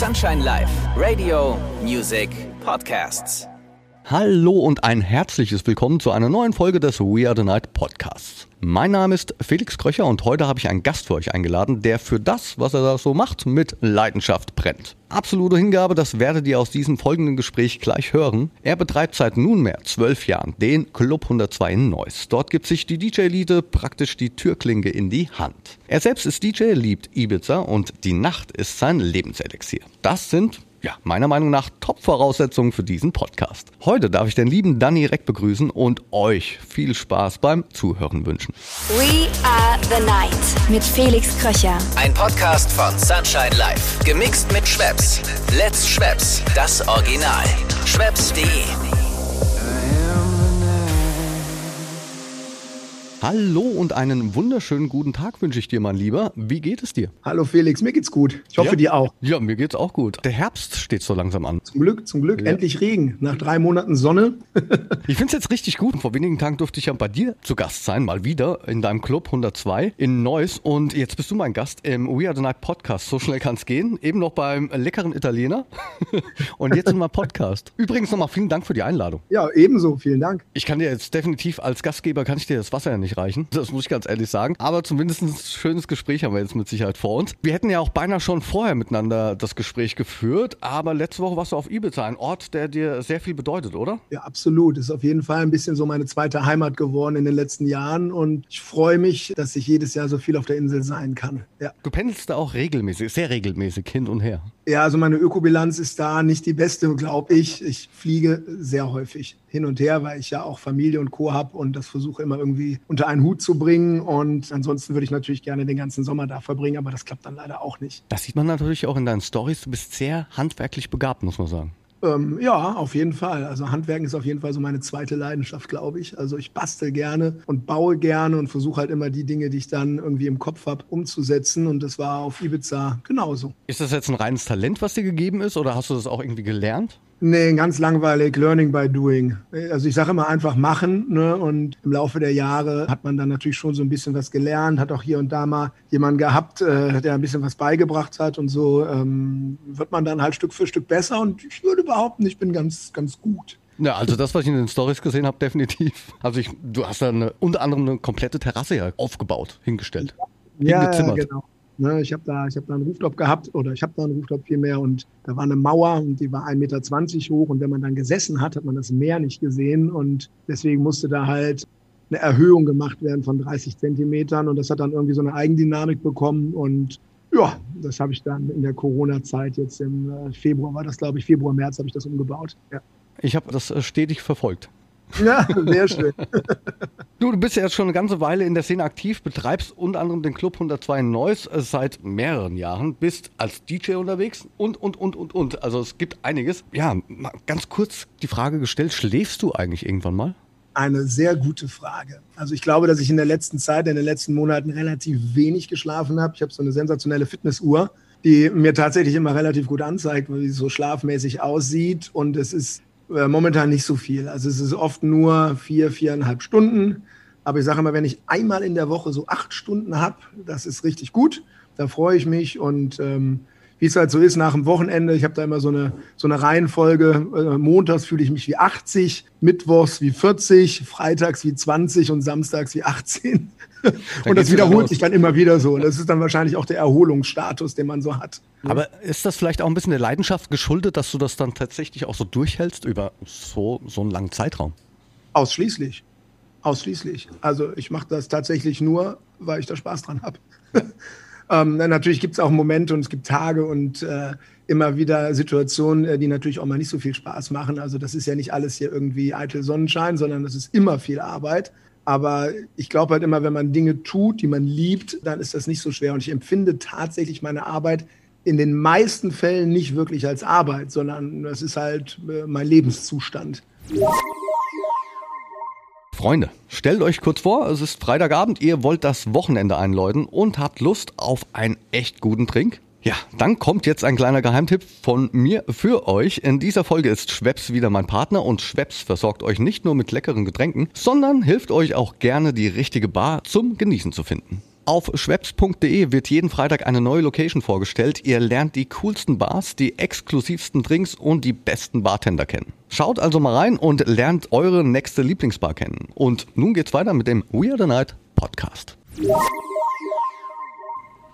Sunshine Live, Radio, Music, Podcasts. Hallo und ein herzliches Willkommen zu einer neuen Folge des We Are the Night Podcasts. Mein Name ist Felix Kröcher und heute habe ich einen Gast für euch eingeladen, der für das, was er da so macht, mit Leidenschaft brennt. Absolute Hingabe, das werdet ihr aus diesem folgenden Gespräch gleich hören. Er betreibt seit nunmehr zwölf Jahren den Club 102 in Neuss. Dort gibt sich die DJ-Elite praktisch die Türklinke in die Hand. Er selbst ist DJ, liebt Ibiza und die Nacht ist sein Lebenselixier. Das sind ja, meiner Meinung nach Top-Voraussetzungen für diesen Podcast. Heute darf ich den lieben Danny Reck begrüßen und euch viel Spaß beim Zuhören wünschen. We are the night mit Felix Kröcher. Ein Podcast von Sunshine Live. Gemixt mit Schwepps. Let's Schwepps. Das Original. Schwepps.de. Hallo und einen wunderschönen guten Tag wünsche ich dir, mein Lieber. Wie geht es dir? Hallo Felix, mir geht's gut. Ich hoffe Ja. dir auch. Ja, mir geht's auch gut. Der Herbst steht so langsam an. Zum Glück, zum Glück. Endlich Regen. Nach drei Monaten Sonne. Ich find's jetzt richtig gut. Vor wenigen Tagen durfte ich ja bei dir zu Gast sein, mal wieder in deinem Club 102 in Neuss. Und jetzt bist du mein Gast im We Are the Night Podcast. So schnell kann's gehen. Eben noch beim leckeren Italiener. Und jetzt nochmal Podcast. Übrigens nochmal vielen Dank für die Einladung. Ja, ebenso. Vielen Dank. Ich kann dir jetzt definitiv als Gastgeber kann ich dir das Wasser ja nicht reichen. Das muss ich ganz ehrlich sagen. Aber zumindest ein schönes Gespräch haben wir jetzt mit Sicherheit vor uns. Wir hätten ja auch beinahe schon vorher miteinander das Gespräch geführt. Aber letzte Woche warst du auf Ibiza, ein Ort, der dir sehr viel bedeutet, oder? Ja, absolut. Ist auf jeden Fall ein bisschen so meine zweite Heimat geworden in den letzten Jahren. Und ich freue mich, dass ich jedes Jahr so viel auf der Insel sein kann. Ja. Du pendelst da auch regelmäßig, sehr regelmäßig hin und her. Ja, also meine Ökobilanz ist da nicht die beste, glaube ich. Ich fliege sehr häufig hin und her, weil ich ja auch Familie und Co. habe und das versuche immer irgendwie unter einen Hut zu bringen. Und ansonsten würde ich natürlich gerne den ganzen Sommer da verbringen, aber das klappt dann leider auch nicht. Das sieht man natürlich auch in deinen Stories. Du bist sehr handwerklich begabt, muss man sagen. Ähm, ja, auf jeden Fall. Also Handwerken ist auf jeden Fall so meine zweite Leidenschaft, glaube ich. Also ich bastel gerne und baue gerne und versuche halt immer die Dinge, die ich dann irgendwie im Kopf habe, umzusetzen. Und das war auf Ibiza genauso. Ist das jetzt ein reines Talent, was dir gegeben ist, oder hast du das auch irgendwie gelernt? Nee, ganz langweilig, Learning by Doing. Also ich sage immer einfach machen. Ne? Und im Laufe der Jahre hat man dann natürlich schon so ein bisschen was gelernt, hat auch hier und da mal jemanden gehabt, äh, der ein bisschen was beigebracht hat. Und so ähm, wird man dann halt Stück für Stück besser. Und ich würde behaupten, ich bin ganz, ganz gut. Ja, also das, was ich in den Stories gesehen habe, definitiv. Also ich, du hast da eine, unter anderem eine komplette Terrasse ja aufgebaut, hingestellt. Ja, hingezimmert. genau. Ne, ich habe da, ich hab da einen Rooftop gehabt oder ich habe da einen Rooftop vielmehr und da war eine Mauer und die war 1,20 Meter hoch und wenn man dann gesessen hat, hat man das Meer nicht gesehen und deswegen musste da halt eine Erhöhung gemacht werden von 30 Zentimetern und das hat dann irgendwie so eine Eigendynamik bekommen und ja, das habe ich dann in der Corona-Zeit jetzt im äh, Februar, war das glaube ich, Februar, März habe ich das umgebaut. Ja, Ich habe das äh, stetig verfolgt. ja sehr schön. Du, du bist ja jetzt schon eine ganze Weile in der Szene aktiv, betreibst unter anderem den Club 102 in Neuss äh, seit mehreren Jahren, bist als DJ unterwegs und, und, und, und, und. Also es gibt einiges. Ja, mal ganz kurz die Frage gestellt, schläfst du eigentlich irgendwann mal? Eine sehr gute Frage. Also ich glaube, dass ich in der letzten Zeit, in den letzten Monaten relativ wenig geschlafen habe. Ich habe so eine sensationelle Fitnessuhr, die mir tatsächlich immer relativ gut anzeigt, wie sie so schlafmäßig aussieht. Und es ist äh, momentan nicht so viel. Also es ist oft nur vier, viereinhalb Stunden. Aber ich sage immer, wenn ich einmal in der Woche so acht Stunden habe, das ist richtig gut. Da freue ich mich und ähm, wie es halt so ist nach dem Wochenende, ich habe da immer so eine, so eine Reihenfolge. Äh, montags fühle ich mich wie 80, mittwochs wie 40, freitags wie 20 und samstags wie 18. und das wieder wiederholt sich dann immer wieder so. Und das ist dann wahrscheinlich auch der Erholungsstatus, den man so hat. Aber ist das vielleicht auch ein bisschen der Leidenschaft geschuldet, dass du das dann tatsächlich auch so durchhältst über so, so einen langen Zeitraum? Ausschließlich. Ausschließlich. Also ich mache das tatsächlich nur, weil ich da Spaß dran habe. ähm, na, natürlich gibt es auch Momente und es gibt Tage und äh, immer wieder Situationen, äh, die natürlich auch mal nicht so viel Spaß machen. Also das ist ja nicht alles hier irgendwie eitel Sonnenschein, sondern das ist immer viel Arbeit. Aber ich glaube halt immer, wenn man Dinge tut, die man liebt, dann ist das nicht so schwer. Und ich empfinde tatsächlich meine Arbeit in den meisten Fällen nicht wirklich als Arbeit, sondern das ist halt äh, mein Lebenszustand. Freunde, stellt euch kurz vor, es ist Freitagabend, ihr wollt das Wochenende einläuten und habt Lust auf einen echt guten Trink? Ja, dann kommt jetzt ein kleiner Geheimtipp von mir für euch. In dieser Folge ist Schweppes wieder mein Partner und Schweppes versorgt euch nicht nur mit leckeren Getränken, sondern hilft euch auch gerne die richtige Bar zum Genießen zu finden. Auf schwepps.de wird jeden Freitag eine neue Location vorgestellt. Ihr lernt die coolsten Bars, die exklusivsten Drinks und die besten Bartender kennen. Schaut also mal rein und lernt eure nächste Lieblingsbar kennen. Und nun geht's weiter mit dem We Are the Night Podcast.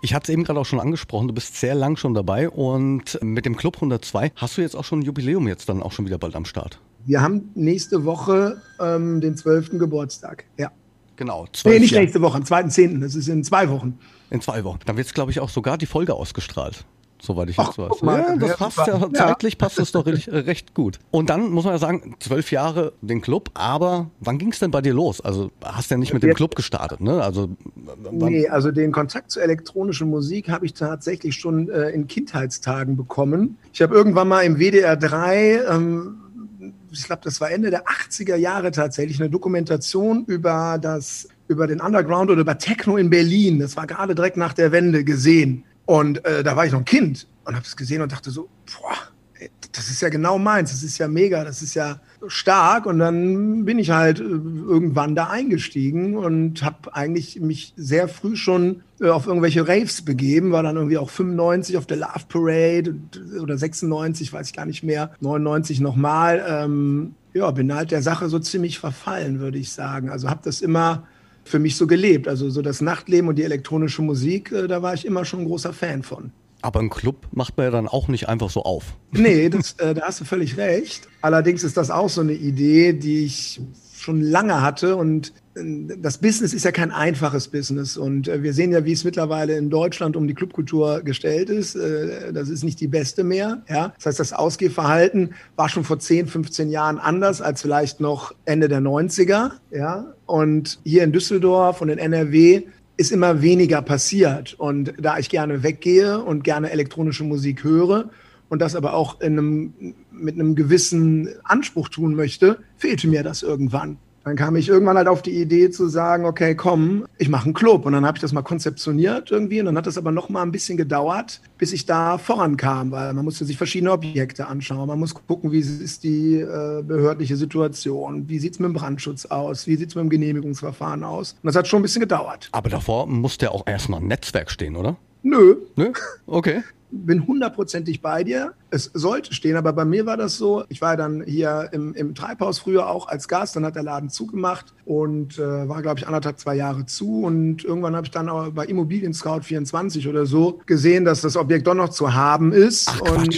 Ich hatte es eben gerade auch schon angesprochen, du bist sehr lang schon dabei und mit dem Club 102 hast du jetzt auch schon ein Jubiläum jetzt dann auch schon wieder bald am Start. Wir haben nächste Woche ähm, den 12. Geburtstag. Ja. Genau. Nee, nicht Jahre. nächste Woche, am 2.10. Das ist in zwei Wochen. In zwei Wochen. Dann wird es, glaube ich, auch sogar die Folge ausgestrahlt soweit ich jetzt weiß. Mal, ja, das passt ja, zeitlich passt es doch recht, recht, gut. Und dann muss man ja sagen, zwölf Jahre den Club, aber wann ging es denn bei dir los? Also hast du ja nicht mit dem Club gestartet, ne? Also? Nee, also den Kontakt zur elektronischen Musik habe ich tatsächlich schon äh, in Kindheitstagen bekommen. Ich habe irgendwann mal im WDR 3 ähm, ich glaube, das war Ende der 80er Jahre tatsächlich, eine Dokumentation über das, über den Underground oder über Techno in Berlin. Das war gerade direkt nach der Wende gesehen. Und äh, da war ich noch ein Kind und habe es gesehen und dachte so, boah, das ist ja genau meins, das ist ja mega, das ist ja stark. Und dann bin ich halt äh, irgendwann da eingestiegen und habe eigentlich mich sehr früh schon äh, auf irgendwelche Raves begeben, war dann irgendwie auch 95 auf der Love Parade oder 96, weiß ich gar nicht mehr, 99 nochmal. Ähm, ja, bin halt der Sache so ziemlich verfallen, würde ich sagen. Also habe das immer für mich so gelebt. Also so das Nachtleben und die elektronische Musik, äh, da war ich immer schon ein großer Fan von. Aber ein Club macht man ja dann auch nicht einfach so auf. Nee, das, äh, da hast du völlig recht. Allerdings ist das auch so eine Idee, die ich schon lange hatte und das Business ist ja kein einfaches Business und äh, wir sehen ja, wie es mittlerweile in Deutschland um die Clubkultur gestellt ist. Äh, das ist nicht die beste mehr. Ja? Das heißt, das Ausgehverhalten war schon vor 10, 15 Jahren anders als vielleicht noch Ende der 90er. Ja? Und hier in Düsseldorf und in NRW ist immer weniger passiert. Und da ich gerne weggehe und gerne elektronische Musik höre und das aber auch in einem, mit einem gewissen Anspruch tun möchte, fehlte mir das irgendwann. Dann kam ich irgendwann halt auf die Idee zu sagen, okay, komm, ich mache einen Club. Und dann habe ich das mal konzeptioniert irgendwie. Und dann hat das aber noch mal ein bisschen gedauert, bis ich da vorankam, weil man musste sich verschiedene Objekte anschauen. Man muss gucken, wie ist die äh, behördliche Situation, wie sieht es mit dem Brandschutz aus, wie sieht es mit dem Genehmigungsverfahren aus. Und das hat schon ein bisschen gedauert. Aber davor musste ja auch erstmal ein Netzwerk stehen, oder? Nö. Nö? Okay bin hundertprozentig bei dir. Es sollte stehen, aber bei mir war das so. Ich war dann hier im, im Treibhaus früher auch als Gast, dann hat der Laden zugemacht und äh, war, glaube ich, anderthalb, zwei Jahre zu. Und irgendwann habe ich dann auch bei Immobilien Scout 24 oder so gesehen, dass das Objekt doch noch zu haben ist. Ach, und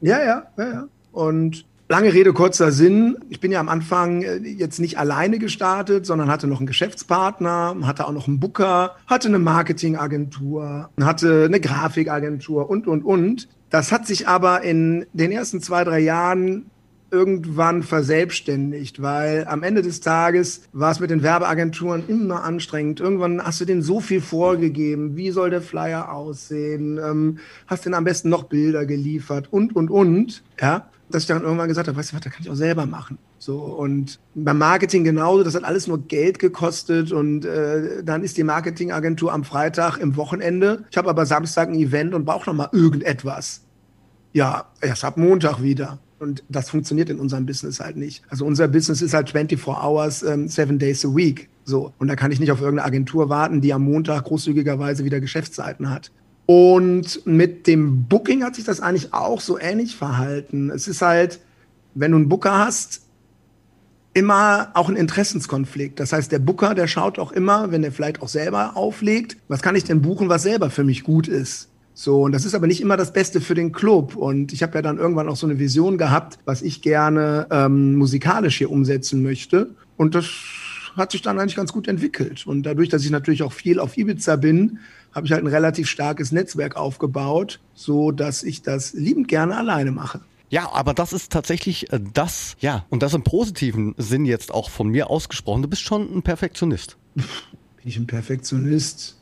ja, ja, ja, ja. Und Lange Rede, kurzer Sinn. Ich bin ja am Anfang äh, jetzt nicht alleine gestartet, sondern hatte noch einen Geschäftspartner, hatte auch noch einen Booker, hatte eine Marketingagentur, hatte eine Grafikagentur und, und, und. Das hat sich aber in den ersten zwei, drei Jahren irgendwann verselbstständigt, weil am Ende des Tages war es mit den Werbeagenturen immer anstrengend. Irgendwann hast du denen so viel vorgegeben, wie soll der Flyer aussehen, ähm, hast denen am besten noch Bilder geliefert und, und, und, ja dass ich dann irgendwann gesagt habe, weißt du was, da kann ich auch selber machen. So und beim Marketing genauso, das hat alles nur Geld gekostet und äh, dann ist die Marketingagentur am Freitag im Wochenende. Ich habe aber Samstag ein Event und brauche noch mal irgendetwas. Ja, erst ab Montag wieder. Und das funktioniert in unserem Business halt nicht. Also unser Business ist halt 24 Hours, ähm, seven days a week. So. Und da kann ich nicht auf irgendeine Agentur warten, die am Montag großzügigerweise wieder Geschäftszeiten hat. Und mit dem Booking hat sich das eigentlich auch so ähnlich verhalten. Es ist halt, wenn du einen Booker hast, immer auch ein Interessenskonflikt. Das heißt, der Booker, der schaut auch immer, wenn er vielleicht auch selber auflegt, was kann ich denn buchen, was selber für mich gut ist. So, und das ist aber nicht immer das Beste für den Club. Und ich habe ja dann irgendwann auch so eine Vision gehabt, was ich gerne ähm, musikalisch hier umsetzen möchte. Und das hat sich dann eigentlich ganz gut entwickelt. Und dadurch, dass ich natürlich auch viel auf Ibiza bin, habe ich halt ein relativ starkes Netzwerk aufgebaut, so dass ich das liebend gerne alleine mache. Ja, aber das ist tatsächlich äh, das, ja, und das im positiven Sinn jetzt auch von mir ausgesprochen. Du bist schon ein Perfektionist. Bin ich ein Perfektionist?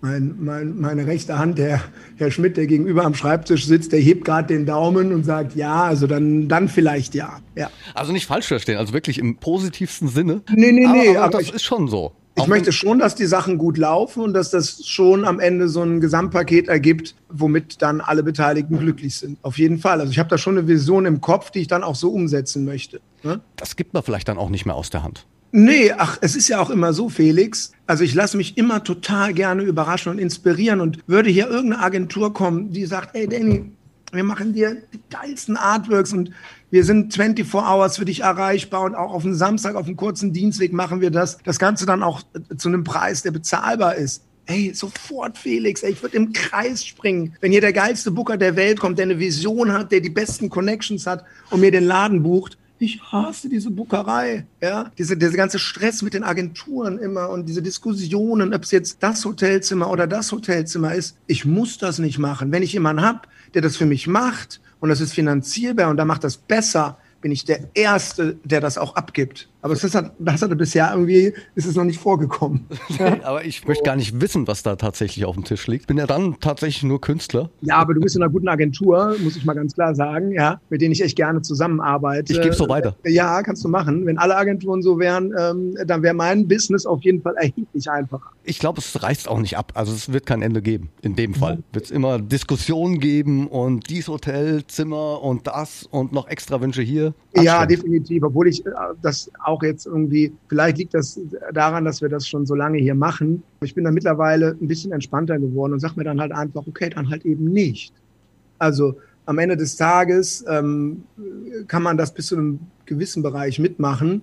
Mein, mein, meine rechte Hand, der Herr Schmidt, der gegenüber am Schreibtisch sitzt, der hebt gerade den Daumen und sagt ja, also dann, dann vielleicht ja. ja. Also nicht falsch verstehen, also wirklich im positivsten Sinne. Nee, nee, nee. Aber, aber das ich, ist schon so. Ich möchte schon, dass die Sachen gut laufen und dass das schon am Ende so ein Gesamtpaket ergibt, womit dann alle Beteiligten glücklich sind. Auf jeden Fall. Also ich habe da schon eine Vision im Kopf, die ich dann auch so umsetzen möchte. Ne? Das gibt man vielleicht dann auch nicht mehr aus der Hand. Nee, ach, es ist ja auch immer so, Felix. Also ich lasse mich immer total gerne überraschen und inspirieren und würde hier irgendeine Agentur kommen, die sagt, ey Danny, wir machen dir die geilsten Artworks und wir sind 24 Hours für dich erreichbar und auch auf dem Samstag, auf einem kurzen Dienstweg machen wir das. Das Ganze dann auch zu einem Preis, der bezahlbar ist. Ey, sofort Felix, ey, ich würde im Kreis springen. Wenn hier der geilste Booker der Welt kommt, der eine Vision hat, der die besten Connections hat und mir den Laden bucht, ich hasse diese Buckerei, ja, diese, diese ganze Stress mit den Agenturen immer und diese Diskussionen, ob es jetzt das Hotelzimmer oder das Hotelzimmer ist. Ich muss das nicht machen. Wenn ich jemanden habe, der das für mich macht und das ist finanzierbar und da macht das besser, bin ich der Erste, der das auch abgibt. Aber das hat, das hatte bisher irgendwie, ist es noch nicht vorgekommen. aber ich möchte gar nicht wissen, was da tatsächlich auf dem Tisch liegt. Bin ja dann tatsächlich nur Künstler. Ja, aber du bist in einer guten Agentur, muss ich mal ganz klar sagen, ja, mit denen ich echt gerne zusammenarbeite. Ich gebe so weiter. Ja, kannst du machen. Wenn alle Agenturen so wären, ähm, dann wäre mein Business auf jeden Fall erheblich einfacher. Ich glaube, es reißt auch nicht ab. Also es wird kein Ende geben. In dem Fall wird es immer Diskussionen geben und dies Hotelzimmer und das und noch extra Wünsche hier. Ja, definitiv. Obwohl ich äh, das auch auch jetzt irgendwie, vielleicht liegt das daran, dass wir das schon so lange hier machen. Ich bin da mittlerweile ein bisschen entspannter geworden und sage mir dann halt einfach, okay, dann halt eben nicht. Also am Ende des Tages ähm, kann man das bis zu einem gewissen Bereich mitmachen.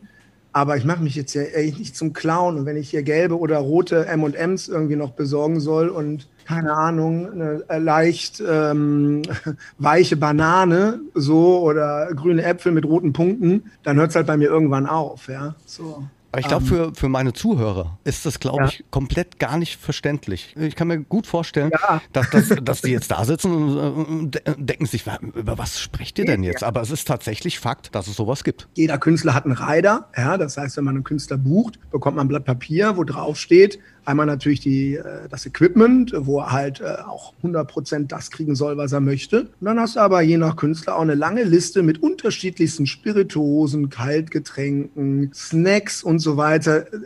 Aber ich mache mich jetzt ja echt nicht zum Clown. Und wenn ich hier gelbe oder rote M&Ms irgendwie noch besorgen soll und keine Ahnung, eine leicht ähm, weiche Banane so oder grüne Äpfel mit roten Punkten, dann hört es halt bei mir irgendwann auf. Ja, so. Aber ich glaube, ähm. für, für meine Zuhörer ist das, glaube ja. ich, komplett gar nicht verständlich. Ich kann mir gut vorstellen, ja. dass, dass, dass die jetzt da sitzen und äh, denken sich, über was sprecht ihr denn jetzt? Aber es ist tatsächlich Fakt, dass es sowas gibt. Jeder Künstler hat einen Rider. Ja, das heißt, wenn man einen Künstler bucht, bekommt man ein Blatt Papier, wo drauf steht, Einmal natürlich die, äh, das Equipment, wo er halt äh, auch 100% das kriegen soll, was er möchte. Und dann hast du aber je nach Künstler auch eine lange Liste mit unterschiedlichsten Spirituosen, Kaltgetränken, Snacks und so weiter. Äh,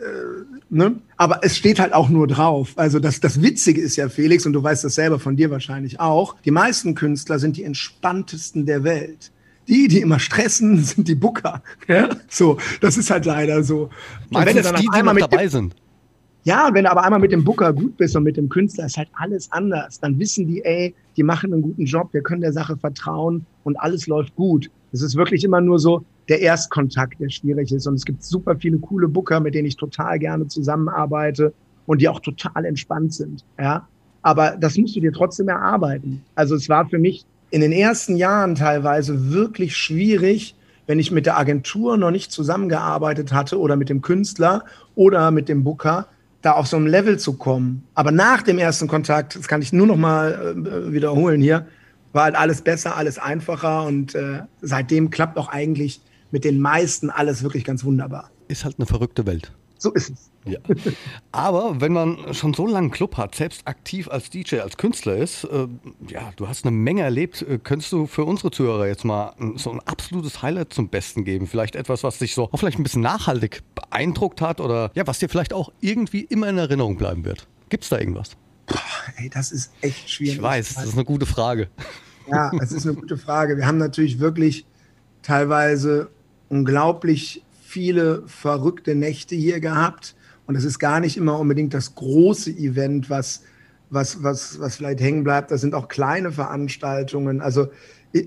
ne? Aber es steht halt auch nur drauf. Also das, das Witzige ist ja, Felix, und du weißt das selber von dir wahrscheinlich auch, die meisten Künstler sind die entspanntesten der Welt. Die, die immer stressen, sind die Booker. Ja? So, das ist halt leider so. Meinst du, die, die noch dabei sind? Ja, wenn du aber einmal mit dem Booker gut bist und mit dem Künstler, ist halt alles anders. Dann wissen die, ey, die machen einen guten Job, wir können der Sache vertrauen und alles läuft gut. Es ist wirklich immer nur so der Erstkontakt, der schwierig ist. Und es gibt super viele coole Booker, mit denen ich total gerne zusammenarbeite und die auch total entspannt sind. Ja, aber das musst du dir trotzdem erarbeiten. Also es war für mich in den ersten Jahren teilweise wirklich schwierig, wenn ich mit der Agentur noch nicht zusammengearbeitet hatte oder mit dem Künstler oder mit dem Booker, da auf so einem Level zu kommen. Aber nach dem ersten Kontakt, das kann ich nur noch mal äh, wiederholen hier, war halt alles besser, alles einfacher und äh, seitdem klappt auch eigentlich mit den meisten alles wirklich ganz wunderbar. Ist halt eine verrückte Welt. So ist es. Ja. Aber wenn man schon so lange Club hat, selbst aktiv als DJ, als Künstler ist, äh, ja, du hast eine Menge erlebt. Äh, könntest du für unsere Zuhörer jetzt mal so ein absolutes Highlight zum Besten geben? Vielleicht etwas, was dich so auch vielleicht ein bisschen nachhaltig beeindruckt hat oder ja, was dir vielleicht auch irgendwie immer in Erinnerung bleiben wird. Gibt es da irgendwas? Boah, ey, das ist echt schwierig. Ich weiß, das ist eine gute Frage. Ja, es ist eine gute Frage. Wir haben natürlich wirklich teilweise unglaublich viele verrückte Nächte hier gehabt. Und es ist gar nicht immer unbedingt das große Event, was, was, was, was vielleicht hängen bleibt. Das sind auch kleine Veranstaltungen. Also,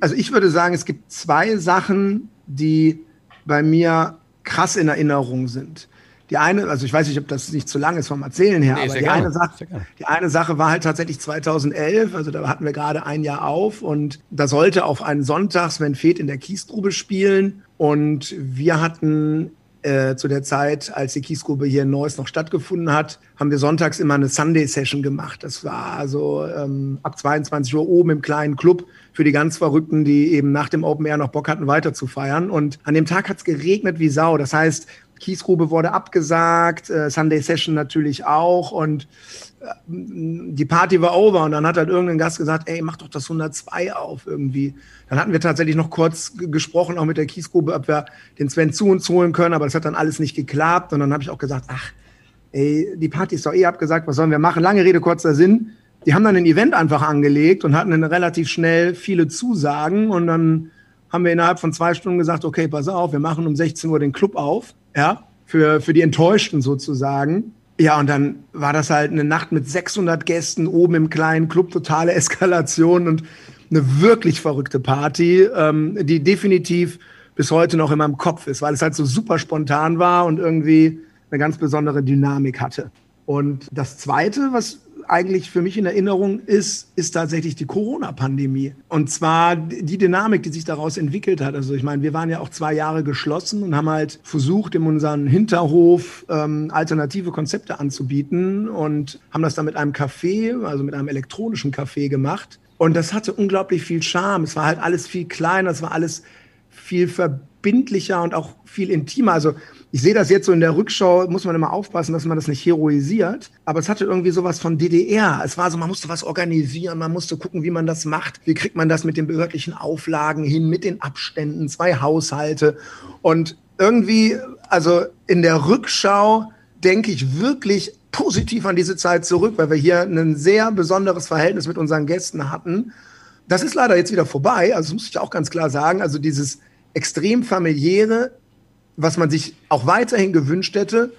also ich würde sagen, es gibt zwei Sachen, die bei mir krass in Erinnerung sind. Die eine, also ich weiß nicht, ob das nicht zu lang ist vom Erzählen her, nee, aber die eine, Sache, die eine Sache war halt tatsächlich 2011, also da hatten wir gerade ein Jahr auf und da sollte auf einen Sonntag Sven Feth in der Kiesgrube spielen und wir hatten äh, zu der Zeit, als die Kiesgrube hier in Neuss noch stattgefunden hat, haben wir sonntags immer eine Sunday-Session gemacht. Das war also ähm, ab 22 Uhr oben im kleinen Club für die ganz Verrückten, die eben nach dem Open Air noch Bock hatten, weiter zu feiern. Und an dem Tag hat es geregnet wie Sau. Das heißt, Kiesgrube wurde abgesagt, äh, Sunday Session natürlich auch und äh, die Party war over und dann hat halt irgendein Gast gesagt, ey, mach doch das 102 auf irgendwie. Dann hatten wir tatsächlich noch kurz gesprochen, auch mit der Kiesgrube, ob wir den Sven zu uns holen können, aber das hat dann alles nicht geklappt und dann habe ich auch gesagt, ach, ey, die Party ist doch eh abgesagt, was sollen wir machen? Lange Rede, kurzer Sinn. Die haben dann ein Event einfach angelegt und hatten dann relativ schnell viele Zusagen und dann haben wir innerhalb von zwei Stunden gesagt, okay, pass auf, wir machen um 16 Uhr den Club auf ja, für, für die Enttäuschten sozusagen. Ja, und dann war das halt eine Nacht mit 600 Gästen oben im kleinen Club, totale Eskalation und eine wirklich verrückte Party, ähm, die definitiv bis heute noch in meinem Kopf ist, weil es halt so super spontan war und irgendwie eine ganz besondere Dynamik hatte. Und das Zweite, was eigentlich für mich in Erinnerung ist, ist tatsächlich die Corona-Pandemie. Und zwar die Dynamik, die sich daraus entwickelt hat. Also ich meine, wir waren ja auch zwei Jahre geschlossen und haben halt versucht, in unserem Hinterhof ähm, alternative Konzepte anzubieten und haben das dann mit einem Café, also mit einem elektronischen Café gemacht. Und das hatte unglaublich viel Charme. Es war halt alles viel kleiner, es war alles viel verbindlicher und auch viel intimer. Also ich sehe das jetzt so in der Rückschau, muss man immer aufpassen, dass man das nicht heroisiert. Aber es hatte irgendwie sowas von DDR. Es war so, man musste was organisieren, man musste gucken, wie man das macht. Wie kriegt man das mit den behördlichen Auflagen hin, mit den Abständen, zwei Haushalte. Und irgendwie, also in der Rückschau denke ich wirklich positiv an diese Zeit zurück, weil wir hier ein sehr besonderes Verhältnis mit unseren Gästen hatten. Das ist leider jetzt wieder vorbei, also das muss ich auch ganz klar sagen. Also dieses extrem familiäre, was man sich auch weiterhin gewünscht hätte,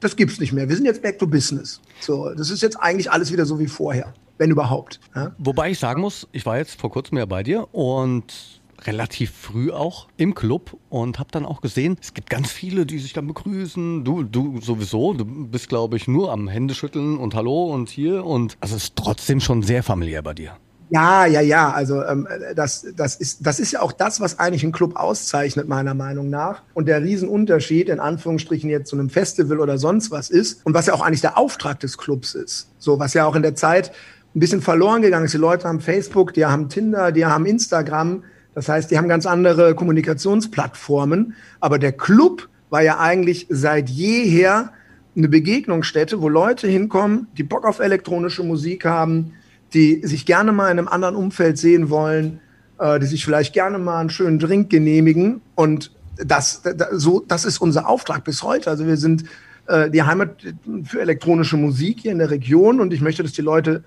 das gibt's nicht mehr. Wir sind jetzt back to business. So, das ist jetzt eigentlich alles wieder so wie vorher, wenn überhaupt. Ja? Wobei ich sagen muss, ich war jetzt vor kurzem ja bei dir und relativ früh auch im Club und habe dann auch gesehen, es gibt ganz viele, die sich dann begrüßen. Du, du sowieso, du bist glaube ich nur am Händeschütteln und Hallo und hier und also es ist trotzdem schon sehr familiär bei dir. Ja, ja, ja. Also ähm, das, das, ist, das ist ja auch das, was eigentlich einen Club auszeichnet, meiner Meinung nach. Und der Riesenunterschied, in Anführungsstrichen jetzt zu einem Festival oder sonst was ist, und was ja auch eigentlich der Auftrag des Clubs ist. So, was ja auch in der Zeit ein bisschen verloren gegangen ist. Die Leute haben Facebook, die haben Tinder, die haben Instagram. Das heißt, die haben ganz andere Kommunikationsplattformen. Aber der Club war ja eigentlich seit jeher eine Begegnungsstätte, wo Leute hinkommen, die Bock auf elektronische Musik haben, die sich gerne mal in einem anderen Umfeld sehen wollen, äh, die sich vielleicht gerne mal einen schönen Drink genehmigen. Und das, das, so, das ist unser Auftrag bis heute. Also wir sind äh, die Heimat für elektronische Musik hier in der Region und ich möchte, dass die Leute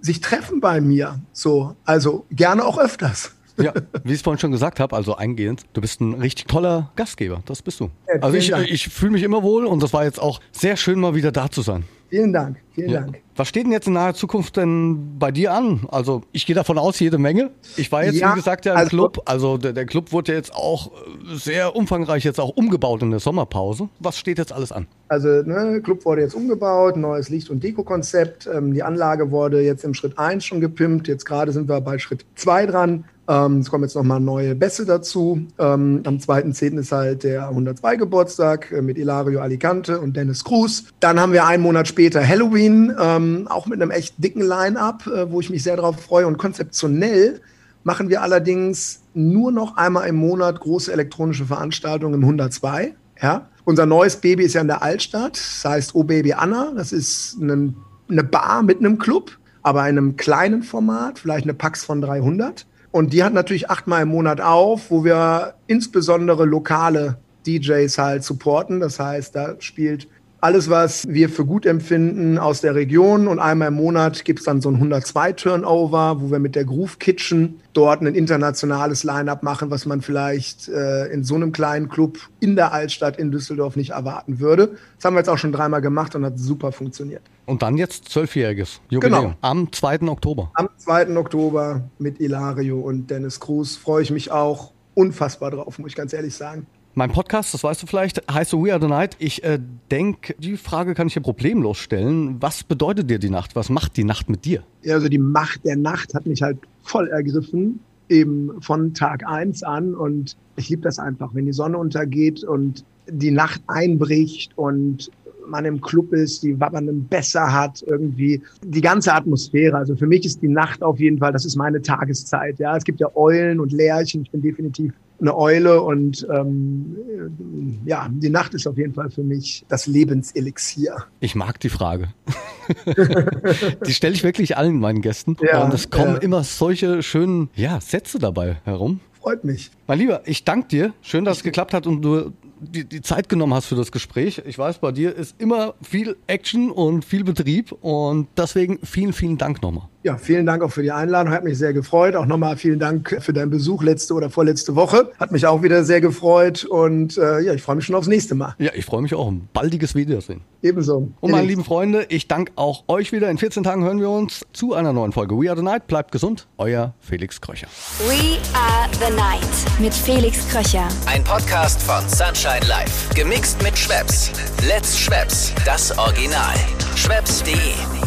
sich treffen bei mir. So, also gerne auch öfters. Ja, wie ich es vorhin schon gesagt habe, also eingehend, du bist ein richtig toller Gastgeber. Das bist du. Ja, also ich, ich fühle mich immer wohl und das war jetzt auch sehr schön, mal wieder da zu sein. Vielen Dank, vielen ja. Dank. Was steht denn jetzt in naher Zukunft denn bei dir an? Also ich gehe davon aus, jede Menge. Ich war jetzt, ja, wie gesagt, ja im also, Club. Also der, der, Club wurde jetzt auch sehr umfangreich jetzt auch umgebaut in der Sommerpause. Was steht jetzt alles an? Also ne, Club wurde jetzt umgebaut, neues Licht- und Deko-Konzept. Ähm, die Anlage wurde jetzt im Schritt 1 schon gepimpt. Jetzt gerade sind wir bei Schritt 2 dran. Ähm, es kommen jetzt nochmal neue Bässe dazu. Ähm, am 2.10. ist halt der 102 Geburtstag äh, mit Ilario Alicante und Dennis Cruz. Dann haben wir einen Monat später Halloween, ähm, auch mit einem echt dicken Line-Up, äh, wo ich mich sehr darauf freue. Und konzeptionell machen wir allerdings nur noch einmal im Monat große elektronische Veranstaltungen im 102. Ja? Unser neues Baby ist ja in der Altstadt. Das heißt Oh Baby Anna. Das ist eine, eine Bar mit einem Club, aber in einem kleinen Format, vielleicht eine Pax von 300. Und die hat natürlich achtmal im Monat auf, wo wir insbesondere lokale DJs halt supporten. Das heißt, da spielt alles, was wir für gut empfinden aus der Region. Und einmal im Monat gibt es dann so ein 102-Turnover, wo wir mit der Groove Kitchen dort ein internationales Line-up machen, was man vielleicht äh, in so einem kleinen Club in der Altstadt in Düsseldorf nicht erwarten würde. Das haben wir jetzt auch schon dreimal gemacht und hat super funktioniert. Und dann jetzt zwölfjähriges Jubiläum genau. am 2. Oktober. Am 2. Oktober mit Ilario und Dennis Cruz freue ich mich auch unfassbar drauf, muss ich ganz ehrlich sagen. Mein Podcast, das weißt du vielleicht, heißt We Are the Night. Ich äh, denke, die Frage kann ich dir problemlos stellen. Was bedeutet dir die Nacht? Was macht die Nacht mit dir? Ja, also die Macht der Nacht hat mich halt voll ergriffen, eben von Tag eins an. Und ich liebe das einfach, wenn die Sonne untergeht und die Nacht einbricht und man im Club ist, die Wabbern besser hat, irgendwie die ganze Atmosphäre. Also für mich ist die Nacht auf jeden Fall, das ist meine Tageszeit. Ja, es gibt ja Eulen und Lärchen. Ich bin definitiv eine Eule und ähm, ja, die Nacht ist auf jeden Fall für mich das Lebenselixier. Ich mag die Frage. die stelle ich wirklich allen meinen Gästen. Ja, und es kommen ja. immer solche schönen ja, Sätze dabei herum. Freut mich. Mein Lieber, ich danke dir. Schön, dass es geklappt hat und du die, die Zeit genommen hast für das Gespräch. Ich weiß, bei dir ist immer viel Action und viel Betrieb und deswegen vielen, vielen Dank nochmal. Ja, vielen Dank auch für die Einladung. Hat mich sehr gefreut. Auch nochmal vielen Dank für deinen Besuch letzte oder vorletzte Woche. Hat mich auch wieder sehr gefreut. Und äh, ja, ich freue mich schon aufs nächste Mal. Ja, ich freue mich auch. Ein baldiges Wiedersehen. Ebenso. Und meine lieben Freunde, ich danke auch euch wieder. In 14 Tagen hören wir uns zu einer neuen Folge We Are the Night. Bleibt gesund. Euer Felix Kröcher. We Are the Night mit Felix Kröcher. Ein Podcast von Sunshine Life. Gemixt mit Schwepps. Let's Schwepps. Das Original. Schwepps.de